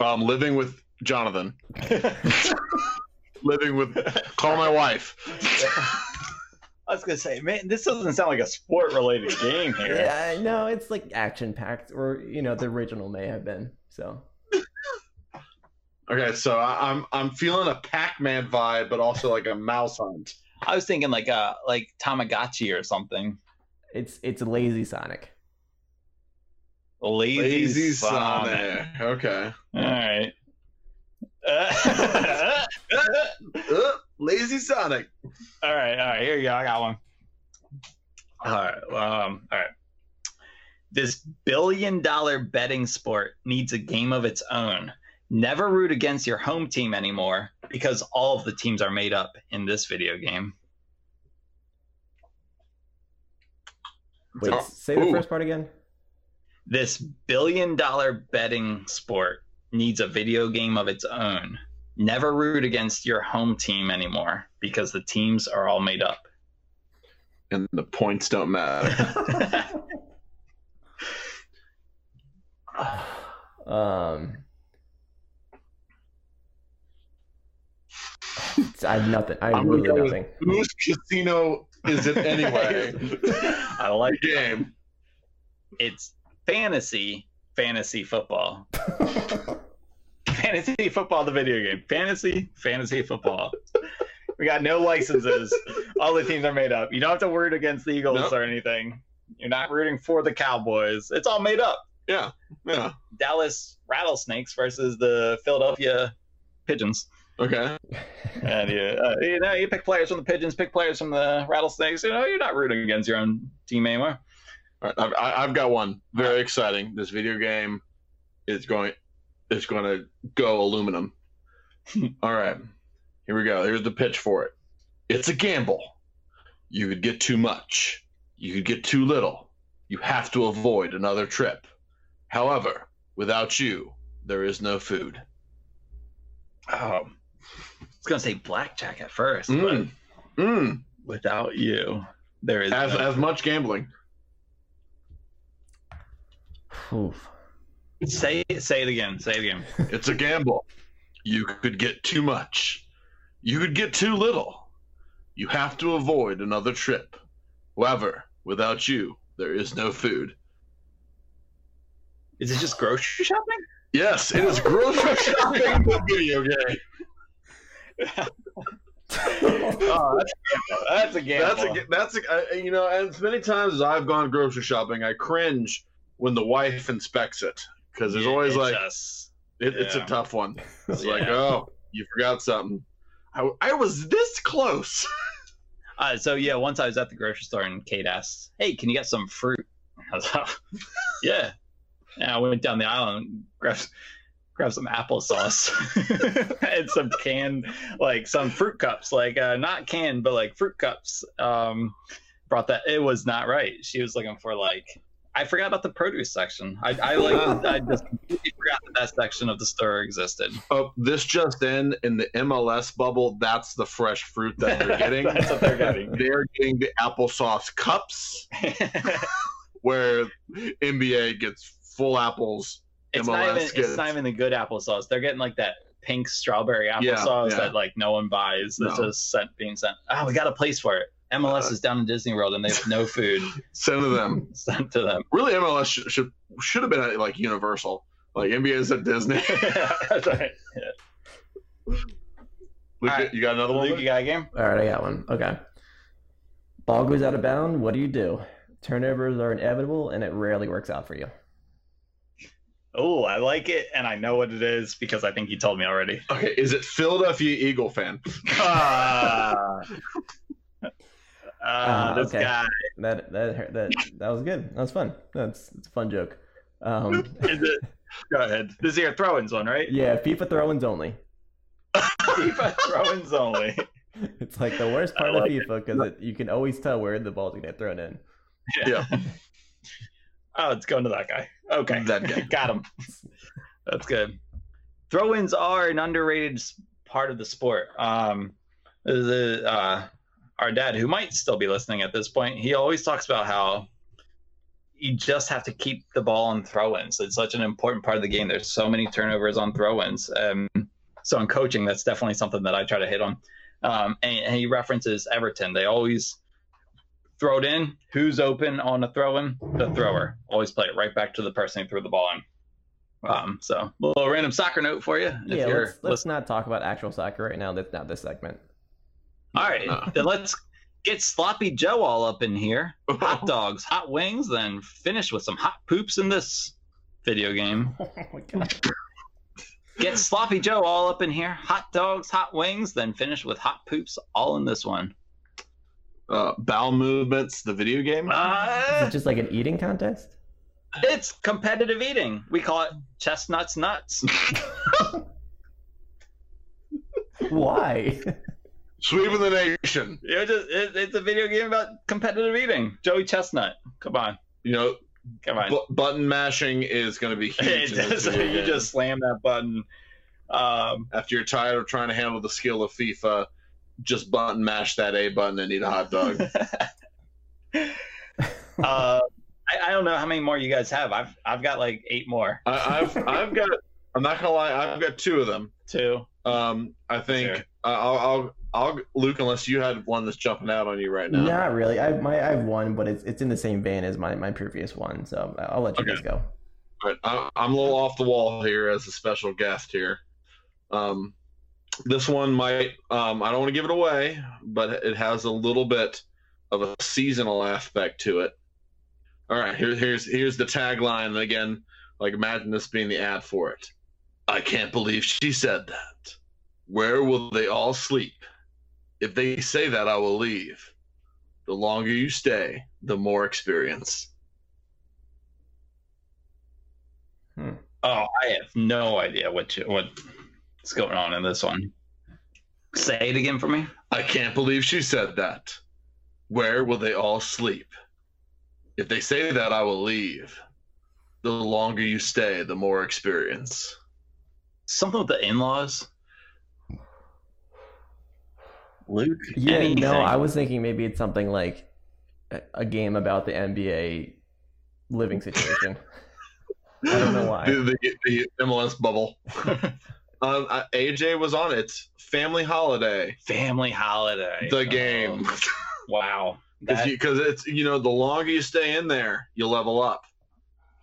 Um, living with Jonathan. living with. Call my wife. I was gonna say, man, this doesn't sound like a sport-related game here. Yeah, no, it's like action packed, or you know, the original may have been. So Okay, so I, I'm I'm feeling a Pac-Man vibe, but also like a mouse hunt. I was thinking like uh like Tamagotchi or something. it's it's lazy Sonic. Lazy, Lazy Sonic. Sonic. Okay. All right. Uh, Lazy Sonic. All right, all right. Here you go. I got one. All right. Um, all right. This billion dollar betting sport needs a game of its own. Never root against your home team anymore because all of the teams are made up in this video game. Wait, Oh, say the ooh. first part again. This billion dollar betting sport needs a video game of its own. Never root against your home team anymore because the teams are all made up. And the points don't matter. Um, I have nothing. I have I'm gonna literally go with nothing. Whose casino is it anyway? I like The game. it's fantasy fantasy football. fantasy football, the video game. Fantasy fantasy football. We got no licenses. All the teams are made up. You don't have to root against the Eagles Nope. or anything. You're not rooting for the Cowboys. It's all made up. Yeah, yeah. Dallas Rattlesnakes versus the Philadelphia Pigeons. Okay. And you, uh, you know, you pick players from the Pigeons, pick players from the Rattlesnakes. You know, you're not rooting against your own team anymore. All right, I've, I- I've got one. Very exciting. This video game is going. It's going to go aluminum. All right, here we go. Here's the pitch for it. It's a gamble. You could get too much. You could get too little. You have to avoid another trip. However, without you, there is no food. Oh, I was gonna say blackjack at first, Mm. Mm. without you, there is As no- as much gambling. Oof. say say it again. Say it again. It's a gamble. You could get too much. You could get too little. You have to avoid another trip. However, without you, there is no food. Is it just grocery shopping? Yes, it is grocery shopping the video game. oh, that's a gamble. That's a that's a you know, as many times as I've gone grocery shopping, I cringe when the wife inspects it because there's Yeah, always like just- it, it's a tough one. It's like, oh, you forgot something. I, I was this close. Uh, so yeah, once I was at the grocery store and Kate asked, "Hey, can you get some fruit?" I was like, "Yeah." And I went down the aisle and grabbed grabbed some applesauce and some canned, like some fruit cups, like uh, not canned, but like fruit cups. Um, brought that. It was not right. She was looking for like. I forgot about the produce section. I, I like. Ah. I just completely forgot that that section of the store existed. Oh, this just in in the MLS bubble. That's the fresh fruit that they're getting. That's what they're getting. They're getting the applesauce cups, where NBA gets full apples. It's MLS not even gets- it's not even the good applesauce. They're getting like that pink strawberry Yeah, applesauce yeah. that like no one buys. That's No. just sent being sent. Oh, we got a place for it. MLS Uh, is down in Disney World and they have no food Send to them. sent to them. Really, MLS should should, should have been at like Universal. Like NBA is at Disney. That's right. Luke, Alright. you got another one? Luke, you got a game? All right, I got one. Okay. Ball goes out of bound. What do you do? Turnovers are inevitable, and it rarely works out for you. Oh, I like it, and I know what it is because I think you told me already. Okay, is it Philadelphia Eagle fan? Ah, Ah, uh, this okay. guy That that that that was good. That was fun. That's it's a fun joke. Um, is it. Go ahead. This is your throw-ins one, right? yeah, FIFA throw-ins only. FIFA throw-ins only. It's like the worst part like of FIFA because you can always tell where the ball's gonna get thrown in. Yeah. Oh, it's going to that guy. Okay. That guy. Got him. That's good. Throw ins are an underrated part of the sport. Um, the, uh, our dad, who might still be listening at this point, he always talks about how you just have to keep the ball on throw ins. It's such an important part of the game. There's so many turnovers on throw ins. Um, so in coaching, that's definitely something that I try to hit on. Um, and, and he references Everton. They always throw it in. Who's open on a throw in? The thrower. Always play it right back to the person who threw the ball in. Um, so a little random soccer note for you. If yeah, you're let's, let's not talk about actual soccer right now. That's not this segment. All right, No. then let's get Sloppy Joe all up in here. Hot dogs, hot wings, then finish with some hot poops in this video game. Oh my god. Get sloppy Joe all up in here. Hot dogs, hot wings, then finish with hot poops all in this one. Uh, bowel movements, the video game. Is Uh, it just like an eating contest? it's competitive eating. We call it chestnuts nuts. Why? Sweeping the nation. You're just, it, it's a video game about competitive eating. Joey Chestnut. Come on. You know, Come on. bu- button mashing is going to be huge. It- video you just slam that button. Um, after you're tired of trying to handle the skill of FIFA, just button mash that A button and eat a hot dog. uh, I, I don't know how many more you guys have. I've I've got like eight more. I, I've I've got. I'm not gonna lie. I've got two of them. Two. Um, I think Sure. I'll, I'll I'll Luke unless you had one that's jumping out on you right now. Not really. I my I have one, but it's it's in the same vein as my my previous one. So I'll let you Okay. guys go. But I, I'm a little off the wall here as a special guest here. Um, this one might. Um, I don't want to give it away, but it has a little bit of a seasonal aspect to it. All right, here, here's here's the tagline and again. Like imagine this being the ad for it. I can't believe she said that. Where will they all sleep? If they say that, I will leave. The longer you stay, the more experience. Hmm. Oh, I have no idea what you, what's going on in this one. Say it again for me. I can't believe she said that. Where will they all sleep? If they say that, I will leave. The longer you stay, the more experience. Something with the in-laws. Luke. Yeah, anything. no, I was thinking maybe it's something like a- a game about the NBA living situation. I don't know why. The, the, the MLS bubble. um, AJ was on it. Family Holiday, family holiday. the game. Oh, wow. That- Because it's, you know, the longer you stay in there, you level up.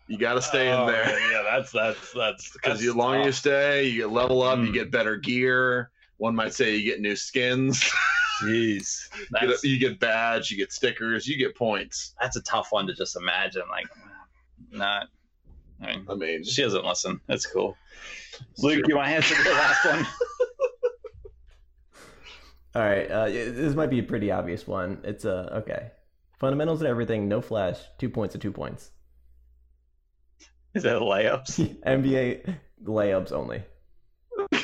You got to stay Oh, in there. Yeah, that's that's that's Because the longer you stay, you get level up, you Mm. get better gear. One might say you get new skins. Jeez, You that's, get, you get badge, you get stickers, you get points. that's a tough one to just imagine. Like, not. I mean, I mean, she doesn't listen. That's cool. Luke, you want to answer the last one? All right, uh, this might be a pretty obvious one. It's uh, okay. Fundamentals and everything, no flash, two points to two points. Is that layups? NBA layups only.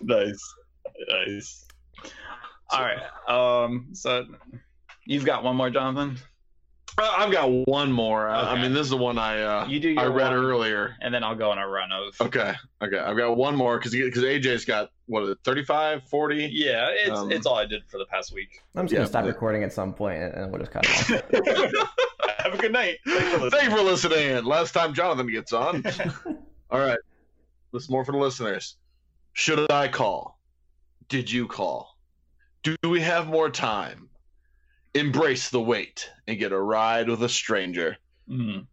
nice, nice. All right. Um. So, you've got one more, Jonathan. Uh, I've got one more. Uh, I mean, this is the one I uh, You do I read one, earlier. and then I'll go on a run of. Okay, okay. I've got one more because because AJ's got what is it, 35, 40? Yeah, it's Um, it's all I did for the past week. I'm just Yeah, gonna stop but- recording at some point and, and we'll just cut it off. Have a good night. Thanks for listening. Thank you for listening. Last time Jonathan gets on. All right, this is more for the listeners. Should I call? Did you call? Do we have more time? Embrace the wait and get a ride with a stranger. Mhm.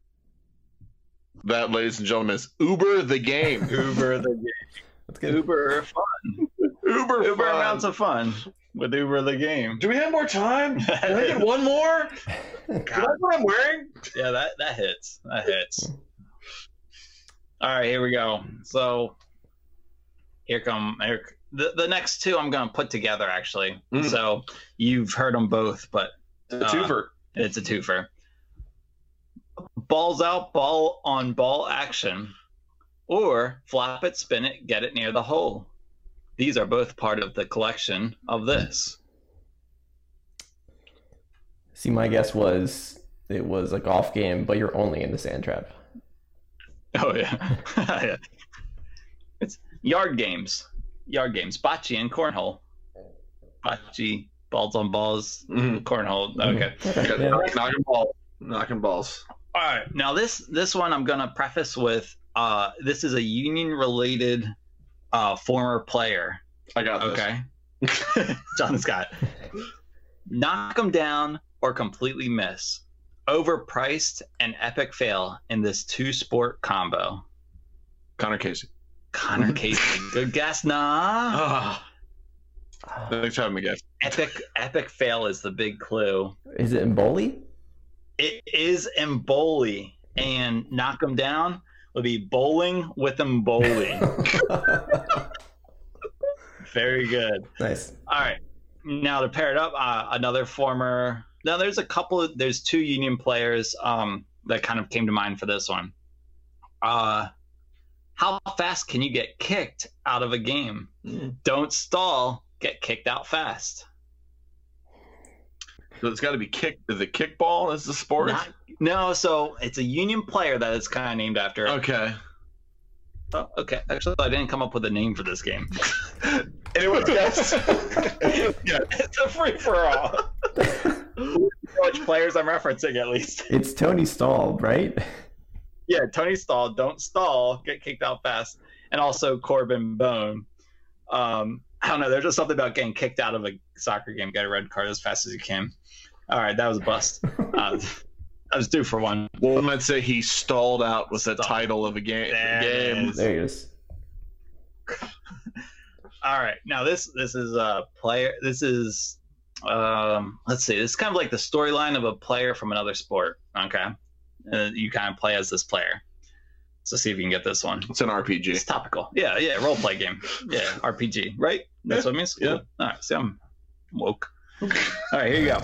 That, ladies and gentlemen, is Uber the game. Uber the That's good. Uber fun. Uber, Uber fun. amounts of fun with Uber the game. Do we have more time? Can I get one more? Can I what I'm wearing? Yeah, that that hits. That hits. All right, here we go. So here come here, the the next two I'm gonna put together actually. Mm. So you've heard them both, but The Uh, twofer. it's a twofer. Balls out, ball on ball action, or flop it, spin it, get it near the hole. These are both part of the collection of this. See, my guess was it was a golf game, but you're only in the sand trap. Oh yeah. Yeah. It's yard games. Yard games. Bocce and cornhole. Bocce, balls on balls, Mhm. cornhole. Okay. Okay, yeah. Knocking balls. Knocking balls. All right. Now this this one I'm gonna preface with uh this is a union related uh former player. I got this. Okay. John Scott. Knock them down or completely miss. Overpriced and epic fail in this two sport combo. Conor Casey. Conor Casey. Good guess. Nah. Ah, thanks for having me, guys. epic epic fail is the big clue. Is it in Bowley? It is Emboli and knock them down. Would be bowling with them bowling. Very good. nice. All right. Now to pair it up, uh, another former. Now there's a couple of there's two Union players um, that kind of came to mind for this one. Uh, how fast can you get kicked out of a game? Don't stall. Get kicked out fast. So it's got to be kick. Is it kickball? Is the sport? Not- no, so it's a Union player that it's kind of named after. Okay. Oh, okay. Actually, I didn't come up with a name for this game. Anyone's guess? yeah. it's a free for all. Which players I'm referencing, at least. It's Tony Stahl, right? Yeah, Tony Stall, don't stall, get kicked out fast, and also Corben Bone. Um, I don't know. There's just something about getting kicked out of a soccer game. Get a red card as fast as you can. All right, that was a bust. Uh, I was due for one. One might say he stalled out with the Stalled. title of a game. There it game. is. There it is. All right, now this this is a player. This is um, let's see. This is kind of like the storyline of a player from another sport. Okay, uh, you kind of play as this player. So see if you can get this one. It's an RPG. It's topical. Yeah, yeah, role play game. Yeah, RPG, right? That's what it means. yeah. Cool. All right, see, I'm woke. All right, here you go.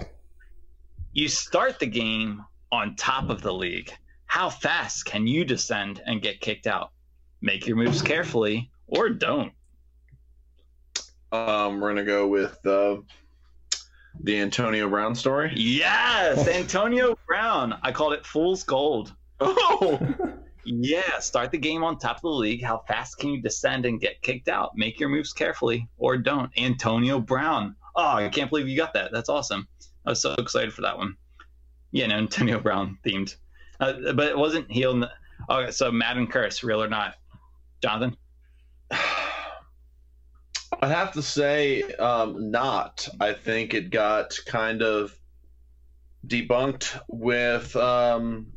You start the game on top of the league. How fast can you descend and get kicked out? Make your moves carefully or don't. Um, we're gonna go with uh, the Antonio Brown story. Yes, Antonio Brown. I called it Fool's Gold. Oh, Yeah, start the game on top of the league. How fast can you descend and get kicked out? Make your moves carefully or don't. Antonio Brown. Oh, I can't believe you got that. That's awesome. I was so excited for that one. Yeah, no, Antonio Brown themed. Uh, but it wasn't he on the. Okay, so Madden Curse, real or not? Jonathan? I'd have to say um, not. I think it got kind of debunked with um,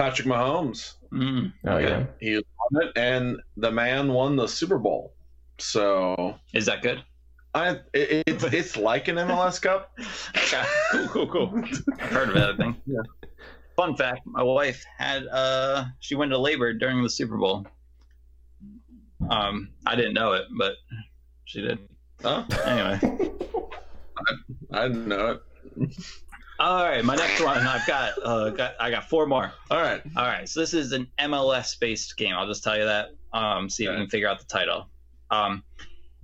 Patrick Mahomes. Mm, Oh yeah. He won it, and the man won the Super Bowl. So is that good? I it, it's it's like an MLS Cup. Okay, cool, cool, cool. I've heard of it, I think. Yeah. Fun fact: My wife had uh, she went to labor during the Super Bowl. Um, I didn't know it, but she did. Oh, Anyway, I didn't know it. All right. My next one, I've got, uh, got, I got four more. All right. All right, so this is an MLS-based game. I'll just tell you that. Um, see if you can figure out the title. Um,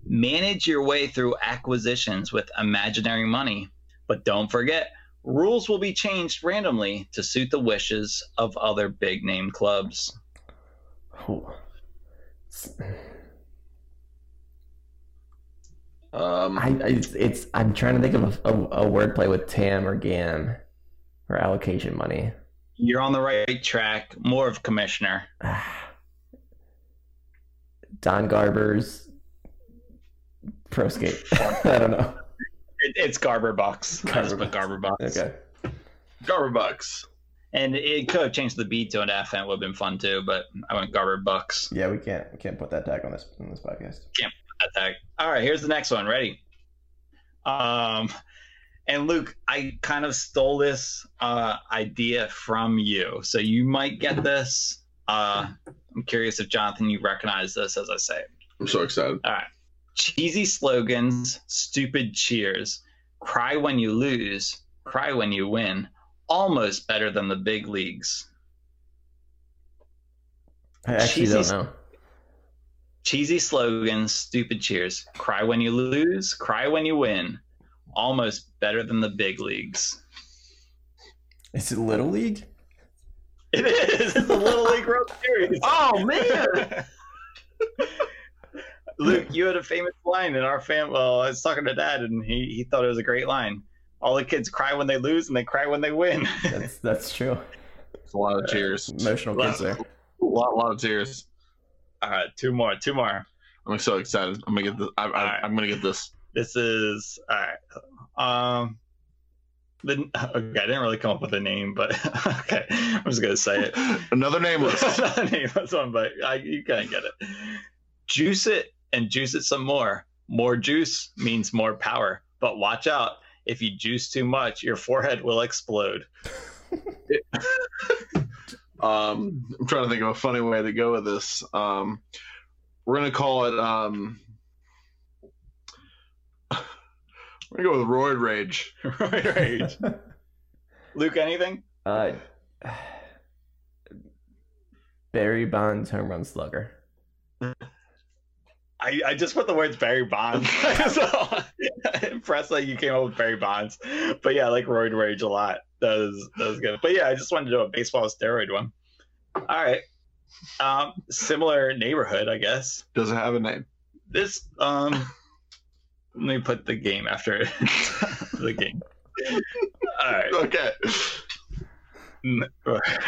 manage your way through acquisitions with imaginary money, but don't forget, rules will be changed randomly to suit the wishes of other big-name clubs. Ooh. Um, I, I it's, it's I'm trying to think of a, a, a wordplay with TAM or GAM or allocation money. You're on the right track. More of commissioner. Don Garber's pro skate. I don't know. It, it's Garber Bucks. I Garber put Garber Bucks. Okay. Garber Bucks. And it could have changed the B to an F, and it would have been fun too. But I went Garber Bucks. Yeah, we can't we can't put that tag on this on this podcast. Attack. All right, here's the next one. Ready? Um, and Luke, I kind of stole this uh, idea from you, so you might get this. Uh, I'm curious if Jonathan, you recognize this as I say it. I'm so excited. All right. Cheesy slogans, stupid cheers, cry when you lose, cry when you win. Almost better than the big leagues. I actually Cheesy- don't know. Cheesy slogans, stupid cheers. Cry when you lose, cry when you win. Almost better than the big leagues. Is it Little League? It is. It's a Little League World Series. Oh man! Luke, you had a famous line in our fam. Well, I was talking to Dad, and he, he thought it was a great line. All the kids cry when they lose, and they cry when they win. That's that's true. It's a lot of tears. Emotional kids there. A lot, lot of tears. All right, two more, two more. I'm so excited. I'm gonna get this. I, I, Alright. I'm gonna get this. This is all right. Um, the okay, I didn't really come up with a name, but okay, I'm just gonna say it. Another nameless. Not a nameless one, but I, you can't get it. Juice it and juice it some more. More juice means more power, but watch out. If you juice too much, your forehead will explode. Um, I'm trying to think of a funny way to go with this. Um, we're gonna call it. Um, we're gonna go with roid rage. right, right. Luke, anything? Uh, Barry Bonds home run slugger. I, I just put the words Barry Bonds. so impressed that you came up with Barry Bonds. But yeah, I like Roid Rage a lot. That was that was good. But yeah, I just wanted to do a baseball steroid one. All right. Um, similar neighborhood, I guess. Does it have a name? This um let me put the game after the game. All right. Okay.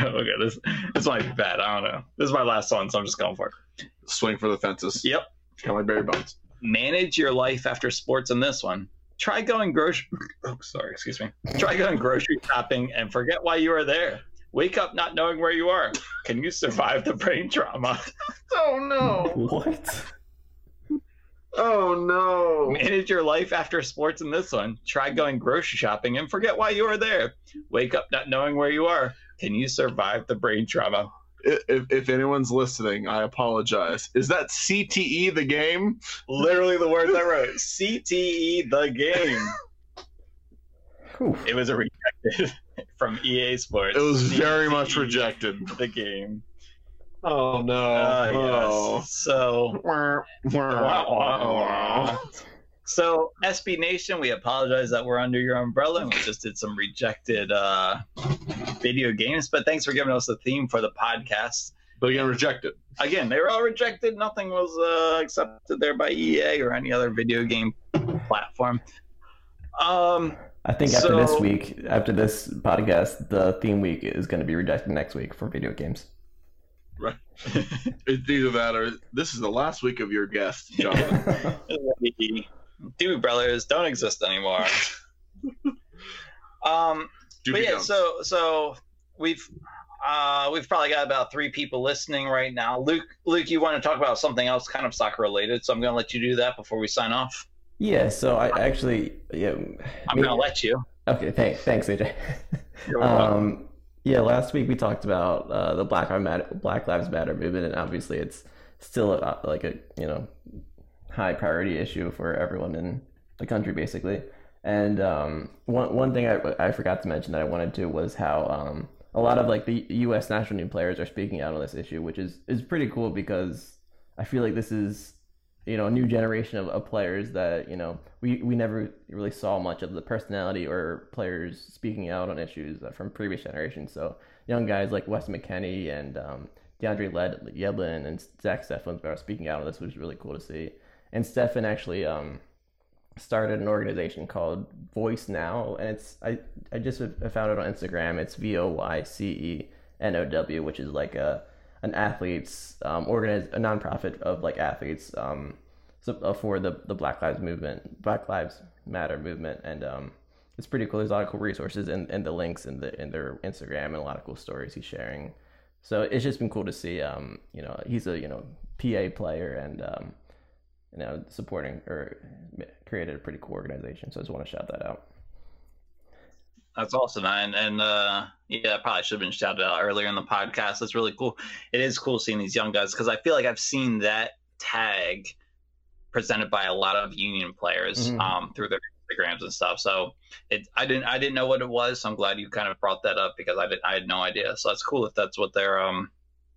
Okay, this this might be bad. I don't know. This is my last one, so I'm just going for it. Swing for the fences. Yep. Kind of like Barry Bonds. manage your life after sports in this one. Try going grocery. Oh, sorry, excuse me. Try going grocery shopping and forget why you are there. Wake up not knowing where you are. Can you survive the brain trauma? Oh no! What? Oh no! Manage your life after sports in this one. Try going grocery shopping and forget why you are there. Wake up not knowing where you are. Can you survive the brain trauma? If, if anyone's listening, I apologize. Is that CTE the game? Literally the words I wrote. CTE the game. Whew. It was a rejected from EA Sports. It was very much rejected. The game. Oh no! Uh, oh. yes. So, Wah, wah, wah, wah. So SB Nation, we apologize that we're under your umbrella and we just did some rejected uh, video games. But thanks for giving us the theme for the podcast. But again, rejected. Again, they were all rejected. Nothing was uh, accepted there by EA or any other video game platform. Um, I think after this week, after this podcast, the theme week is going to be rejected next week for video games. Right. It's either that or this is the last week of your guest, Jonathan. the Doobie Brothers don't exist anymore. um, Do but yeah, done. so so we've uh we've probably got about three people listening right now. Luke, Luke, you want to talk about something else, kind of soccer related? So I'm going to let you do that before we sign off. Yeah, so I actually, yeah. I'm going to let you. Okay, thanks, thanks, AJ. Um, yeah, last week we talked about uh, the Black Lives Matter, Black Lives Matter movement, and obviously it's still a, like a you know high priority issue for everyone in the country, basically. And um, one one thing I, I forgot to mention that I wanted to was how um, a lot of like the U.S. national team players are speaking out on this issue, which is is pretty cool because I feel like this is you know a new generation of, of players that you know we, we never really saw much of the personality or players speaking out on issues from previous generations. So young guys like Wes McKennie and um, DeAndre Led- Yedlin and Zack Steffens are speaking out on this, which is really cool to see. And Steffen actually um, started an organization called Voyce Now, and it's I I just found it on Instagram. It's V O Y C E N O W, which is like a an athletes um, organiz- a nonprofit of like athletes um, uh, for the the Black Lives movement, Black Lives Matter movement, and um, it's pretty cool. There's a lot of cool resources and, and the links in the in their Instagram and a lot of cool stories he's sharing. So it's just been cool to see. Um, you know, he's a you know PA player and um, you know supporting or created a pretty cool organization. So I just want to shout that out. That's awesome, man. And uh, yeah, I probably should have been shouted out earlier in the podcast. That's really cool. It is cool seeing these young guys because I feel like I've seen that tag presented by a lot of union players Mhm. um, through their Instagrams and stuff. So it, I didn't, I didn't know what it was. So I'm glad you kind of brought that up because I did, I had no idea. So that's cool if that's what they're um,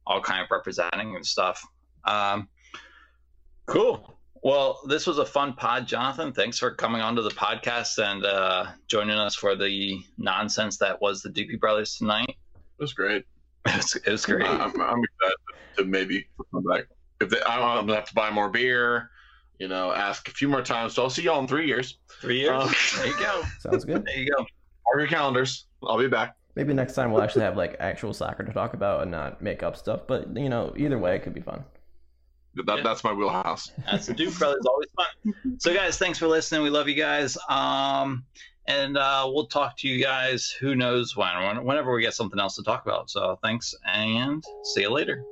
all kind of representing and stuff. Um, cool. Well, this was a fun pod, Jonathan. Thanks for coming onto the podcast and uh, joining us for the nonsense that was the Doopy Brothers tonight. It was great. It was, it was great. I'm, I'm excited to maybe come back. If they, I'm gonna have to buy more beer, you know, ask a few more times. So I'll see y'all in three years. Three years. Uh, there you go. Sounds good. There you go. Mark your calendars. I'll be back. Maybe next time we'll actually have like actual soccer to talk about and not make up stuff. But you know, either way, it could be fun. That, Yeah. That's my wheelhouse. That's the Duke Brothers. Always fun. So, guys, thanks for listening. We love you guys. Um, and uh, we'll talk to you guys. Who knows when? Whenever we get something else to talk about. So, thanks and see you later.